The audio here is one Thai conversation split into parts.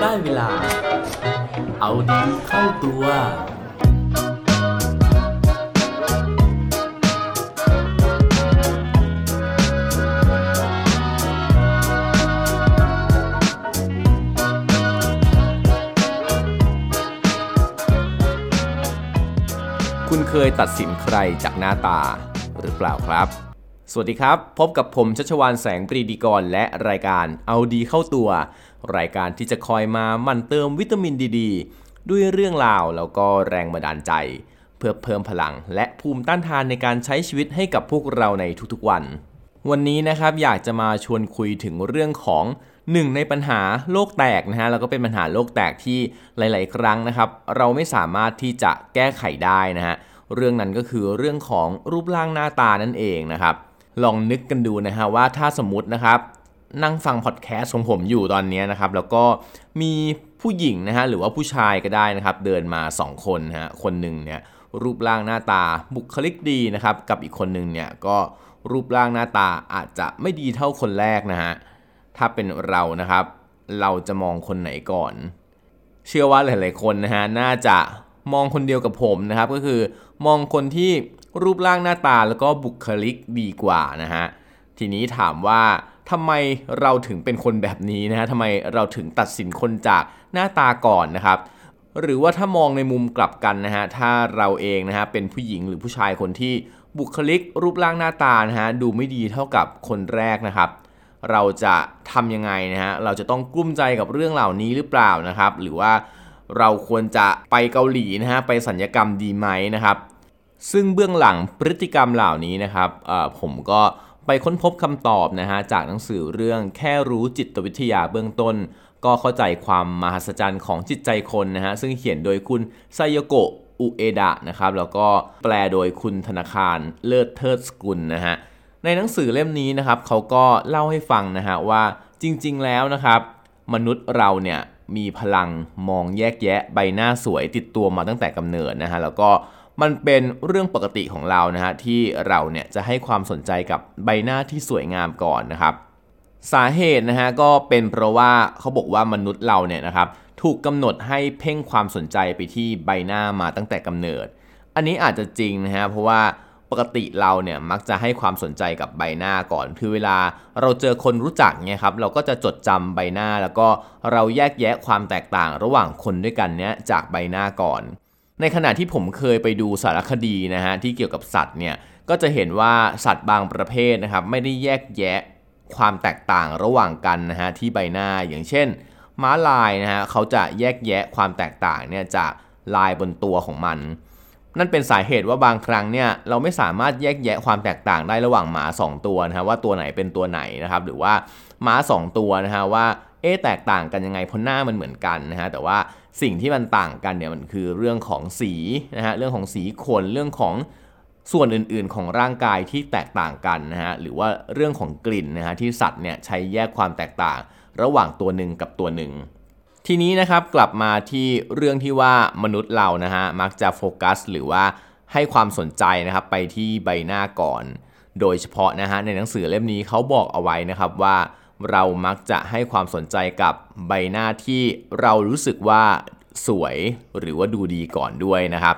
ได้เวลา เอาดีเข้าตัว คุณเคยตัดสินใครจากหน้าตาหรือเปล่าครับ สวัสดีครับ พบกับผมชัชวานแสงปรีดีกรและรายการเอาดีเข้าตัว รายการที่จะคอยมามั่นเติมวิตามินดีดด้วยเรื่องราวแล้วก็แรงบันดาลใจ เพื่อเพิ่มพลัง และภูมิต้านทานในการใช้ชีวิตให้กับพวกเราในทุกๆวัน วันนี้นะครับอยากจะมาชวนคุยถึงเรื่องของหนึ่งในปัญหาโลกแตกนะฮะแล้วก็เป็นปัญหาโลกแตกที่หลาย ๆ ครั้งนะครับ เราไม่สามารถที่จะแก้ไขได้นะฮะเรื่องนั้นก็คือเรื่องของรูปร่างหน้าตานั่นเองนะครับ ลองนึกกันดูนะฮะว่าถ้าสมมตินะครับ นั่งฟังพอดแคสต์ของผมอยู่ตอนนี้นะครับ แล้วก็มีผู้หญิงนะฮะหรือว่าผู้ชายก็ได้นะครับ เดินมา 2 คนนะฮะคนหนึ่งเนี่ยรูปร่างหน้าตาบุคลิกดีนะครับ กับอีกคนหนึ่งเนี่ยก็รูปร่างหน้าตาอาจจะไม่ดีเท่าคนแรกนะฮะถ้าเป็นเรานะครับ เราจะมองคนไหนก่อน เชื่อว่าหลาย ๆ คนนะฮะน่าจะมองคนเดียวกับผมนะครับ ก็คือมองคนที่ รูปร่างหน้าตาแล้วก็บุคลิกดีกว่านะฮะ ทีนี้ถามว่าทำไมเราถึงเป็นคนแบบนี้นะฮะทำไมเราถึงตัดสินคนจากหน้าตาก่อนนะครับ หรือว่าถ้ามองในมุมกลับกันนะฮะ ถ้าเราเองนะฮะเป็นผู้หญิงหรือผู้ชายคนที่บุคลิกรูปร่างหน้าตานะฮะดูไม่ดีเท่ากับคนแรกนะครับเราจะทำยังไงนะฮะ เราจะต้องกลุ้มใจกับเรื่องเหล่านี้หรือเปล่านะครับ หรือว่าเราควรจะไปเกาหลีนะฮะ ไปสัญญกรรมดีไหมนะครับ ซึ่งเบื้องหลังพฤติกรรมเหล่านี้นะครับผมก็ไปค้นพบคำตอบนะฮะจากหนังสือเรื่องแค่รู้จิตวิทยาเบื้องต้น ก็เข้าใจความมหัศจรรย์ของจิตใจคนนะฮะซึ่งเขียนโดยคุณไซโยโกะอุเอดะนะครับแล้วก็แปลโดยคุณธนาคารเลิศเทิดสกุลนะฮะในหนังสือเล่มนี้นะครับเขาก็เล่าให้ฟังนะฮะว่าจริงๆแล้วนะครับมนุษย์เราเนี่ยมีพลังมองแยกแยะใบหน้าสวยติดตัวมาตั้งแต่กำเนิดนะฮะแล้วก็ มันเป็นเรื่องปกติของเรานะฮะที่เราเนี่ยจะให้ความสนใจกับใบหน้าที่สวยงามก่อนนะครับ สาเหตุนะฮะก็เป็นเพราะว่าเขาบอกว่ามนุษย์เราเนี่ยนะครับถูกกำหนดให้เพ่งความสนใจไปที่ใบหน้ามาตั้งแต่กำเนิด อันนี้อาจจะจริงนะฮะเพราะว่าปกติเราเนี่ยมักจะให้ความสนใจกับใบหน้าก่อน คือเวลาเราเจอคนรู้จักเนี่ยครับเราก็จะจดจำใบหน้าแล้วก็เราแยกแยะความแตกต่างระหว่างคนด้วยกันเนี้ยจากใบหน้าก่อน ในขณะที่ผมเคยไปดูสารคดีนะฮะที่เกี่ยวกับสัตว์เนี่ยก็จะเห็นว่าสัตว์บางประเภทนะครับไม่ได้แยกแยะความแตกต่างระหว่างกันนะฮะที่ใบหน้าอย่างเช่น ม้าลายนะฮะเขาจะแยกแยะความแตกต่างเนี่ยจากลายบนตัวของมัน นั่นเป็นสาเหตุว่าบางครั้งเนี่ยเราไม่สามารถแยกแยะความแตกต่างได้ระหว่างหมา 2 ตัวนะฮะว่าตัวไหนเป็นตัวไหนนะครับหรือว่าหมา 2 ตัวนะฮะว่าเอ๊แตกต่างกันยังไงเพราะหน้ามันเหมือนกันนะฮะแต่ว่าสิ่งที่มันต่างกันเนี่ยมันคือเรื่องของสีนะฮะเรื่องของสีขนเรื่องของส่วนอื่นๆ ของร่างกายที่แตกต่างกันนะฮะหรือว่าเรื่องของกลิ่นนะฮะที่สัตว์เนี่ยใช้แยกความแตกต่าง ระหว่างตัวหนึ่งกับตัวหนึ่ง ทีนี้นะครับกลับมาที่เรื่องที่ว่ามนุษย์เรานะฮะมักจะโฟกัส หรือว่าให้ความสนใจนะครับไปที่ใบหน้าก่อน โดยเฉพาะนะฮะในหนังสือเล่มนี้เขาบอกเอาไว้นะครับว่าเรามักจะให้ความสนใจกับใบหน้าที่เรารู้สึกว่าสวยหรือว่าดูดีก่อนด้วยนะครับ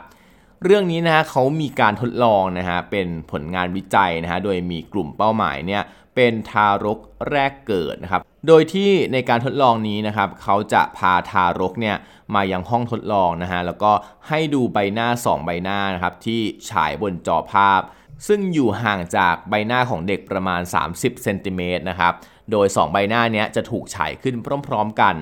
เรื่องนี้นะฮะเขามีการทดลองนะฮะเป็นผลงานวิจัยนะฮะโดยมีกลุ่มเป้าหมายเนี่ย เป็นทารกแรกเกิดนะครับ โดยที่ในการทดลองนี้นะครับ เขาจะพาทารกเนี่ยมายังห้องทดลองนะฮะ แล้วก็ให้ดูใบหน้า 2 ใบหน้านะครับที่ฉายบนจอภาพ ซึ่งอยู่ห่างจากใบหน้าของเด็กประมาณ 30เซนติเมตรนะครับ โดย 2 ใบหน้านี้จะถูกฉายขึ้นพร้อม ๆ กัน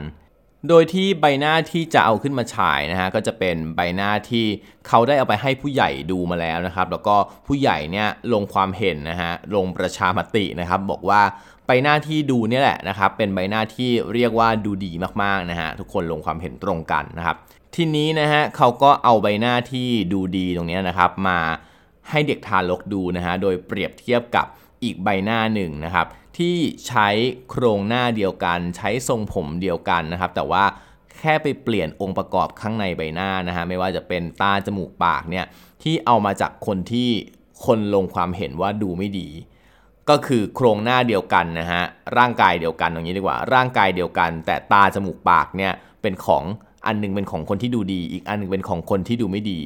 โดยที่ใบหน้าที่จะเอาขึ้นมาฉายนะฮะก็จะเป็นใบหน้าที่เขาได้เอาไปให้ผู้ใหญ่ดูมาแล้วนะครับ แล้วก็ผู้ใหญ่เนี่ยลงความเห็นนะฮะลงประชามตินะครับ บอกว่าใบหน้าที่ดูเนี่ยแหละนะครับเป็นใบหน้าที่เรียกว่าดูดีมากๆนะฮะทุกคนลงความเห็นตรงกันนะครับ ทีนี้นะฮะเขาก็เอาใบหน้าที่ดูดีตรงนี้นะครับ มาให้เด็กทารกดูนะฮะโดยเปรียบเทียบกับอีกใบหน้าหนึ่งนะครับ ที่ใช้โครงหน้าเดียวกัน ใช้ทรงผมเดียวกันนะครับ แต่ว่าแค่ไปเปลี่ยนองค์ประกอบข้างในใบหน้านะฮะไม่ว่าจะเป็นตาจมูกปากเนี่ยที่เอามาจากคนที่คนลงความเห็นว่าดูไม่ดี ก็คือโครงหน้าเดียวกันนะฮะร่างกายเดียวกันตรงนี้ดีกว่า ร่างกายเดียวกัน แต่ตาจมูกปากเนี่ยเป็นของอันหนึงเป็นของคนที่ดูดี อีกอันหนึงเป็นของคนที่ดูไม่ดี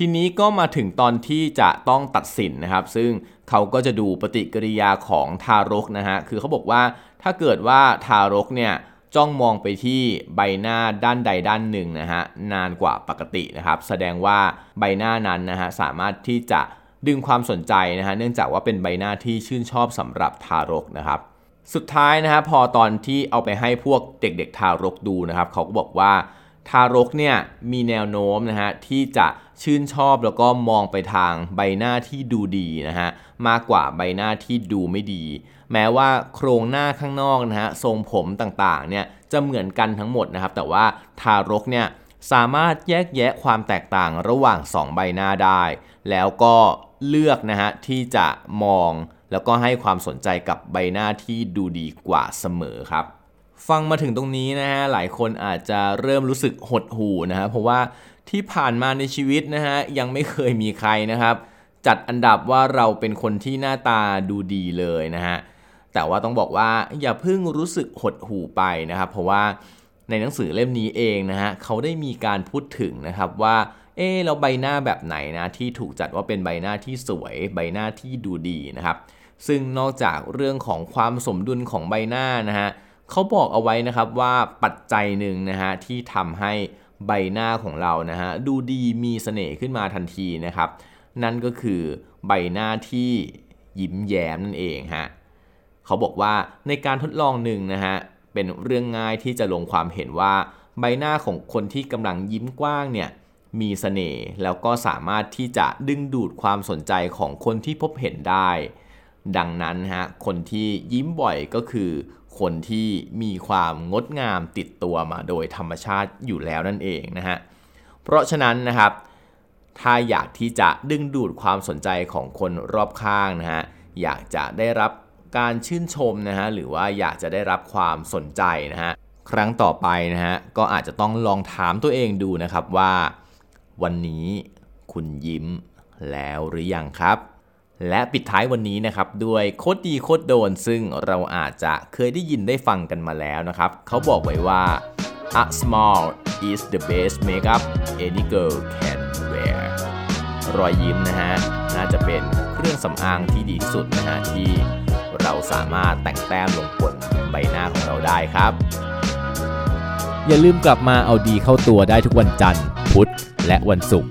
ทีนี้ก็มาถึงตอนที่จะต้องตัดสินนะครับ ซึ่งเขาก็จะดูปฏิกิริยาของทารกนะฮะ คือเขาบอกว่าถ้าเกิดว่าทารกเนี่ยจ้องมองไปที่ใบหน้าด้านใดด้านหนึ่งนะฮะนานกว่าปกตินะครับ แสดงว่าใบหน้านั้นนะฮะสามารถที่จะดึงความสนใจนะฮะเนื่องจากว่าเป็นใบหน้าที่ชื่นชอบสำหรับทารกนะครับ สุดท้ายนะฮะพอตอนที่เอาไปให้พวกเด็กๆทารกดูนะครับ เขาก็บอกว่า ทารกเนี่ยมีแนวโน้มนะฮะที่จะชื่นชอบแล้วก็มองไปทางใบหน้าที่ดูดีนะฮะมากกว่าใบหน้าที่ดูไม่ดี แม้ว่าโครงหน้าข้างนอกนะฮะทรงผมต่างๆเนี่ยจะเหมือนกันทั้งหมดนะครับ แต่ว่าทารกเนี่ยสามารถแยกแยะความแตกต่างระหว่าง 2 ใบหน้าได้ แล้วก็เลือกนะฮะที่จะมองแล้วก็ให้ความสนใจกับใบหน้าที่ดูดีกว่าเสมอครับ ฟังมาถึงตรงนี้นะฮะหลายคนอาจจะเริ่มรู้สึกหดหู่นะฮะเพราะว่าที่ผ่านมาในชีวิตนะฮะยังไม่เคยมีใครนะครับ จัดอันดับว่าเราเป็นคนที่หน้าตาดูดีเลยนะฮะแต่ว่าต้องบอกว่าอย่าเพิ่งรู้สึกหดหู่ไปนะครับ เพราะว่าในหนังสือเล่มนี้เองนะฮะเขาได้มีการพูดถึงนะครับว่าเออเราใบหน้าแบบไหนนะที่ถูกจัดว่าเป็นใบหน้าที่สวย ใบหน้าที่ดูดีนะครับ ซึ่งนอกจากเรื่องของความสมดุลของใบหน้านะฮะ เขาบอกเอาไว้นะครับว่าปัจจัยหนึ่งนะฮะที่ทำให้ใบหน้าของเรานะฮะดูดีมีเสน่ห์ขึ้นมาทันทีนะครับ นั่นก็คือใบหน้าที่ยิ้มแย้มนั่นเองฮะเขาบอกว่าในการทดลองหนึ่งนะฮะเป็นเรื่องง่ายที่จะลงความเห็นว่าใบหน้าของคนที่กำลังยิ้มกว้างเนี่ยมีเสน่ห์แล้วก็สามารถที่จะดึงดูดความสนใจของคนที่พบเห็นได้ ดังนั้นฮะคนที่ยิ้มบ่อยก็คือ คนที่มีความงดงามติดตัวมาโดยธรรมชาติอยู่แล้วนั่นเองนะฮะ เพราะฉะนั้นนะครับ ถ้าอยากที่จะดึงดูดความสนใจของคนรอบข้างนะฮะ อยากจะได้รับการชื่นชมนะฮะ หรือว่าอยากจะได้รับความสนใจนะฮะ ครั้งต่อไปนะฮะ ก็อาจจะต้องลองถามตัวเองดูนะครับว่า วันนี้คุณยิ้มแล้วหรือยังครับ และปิดท้ายวันนี้นะครับด้วยโคตรดีโคตรโดน ซึ่งเราอาจจะเคยได้ยินได้ฟังกันมาแล้วนะครับ เขาบอกไว้ว่า a smile is the best makeup any girl can wear รอยยิ้มนะฮะ น่าจะเป็นเครื่องสำอางที่ดีที่สุดนะฮะ ที่เราสามารถแต่งแต้มลงบนใบหน้าของเราได้ครับ อย่าลืมกลับมาเอาดีเข้าตัวได้ทุกวันจันทร์ พุธและวันศุกร์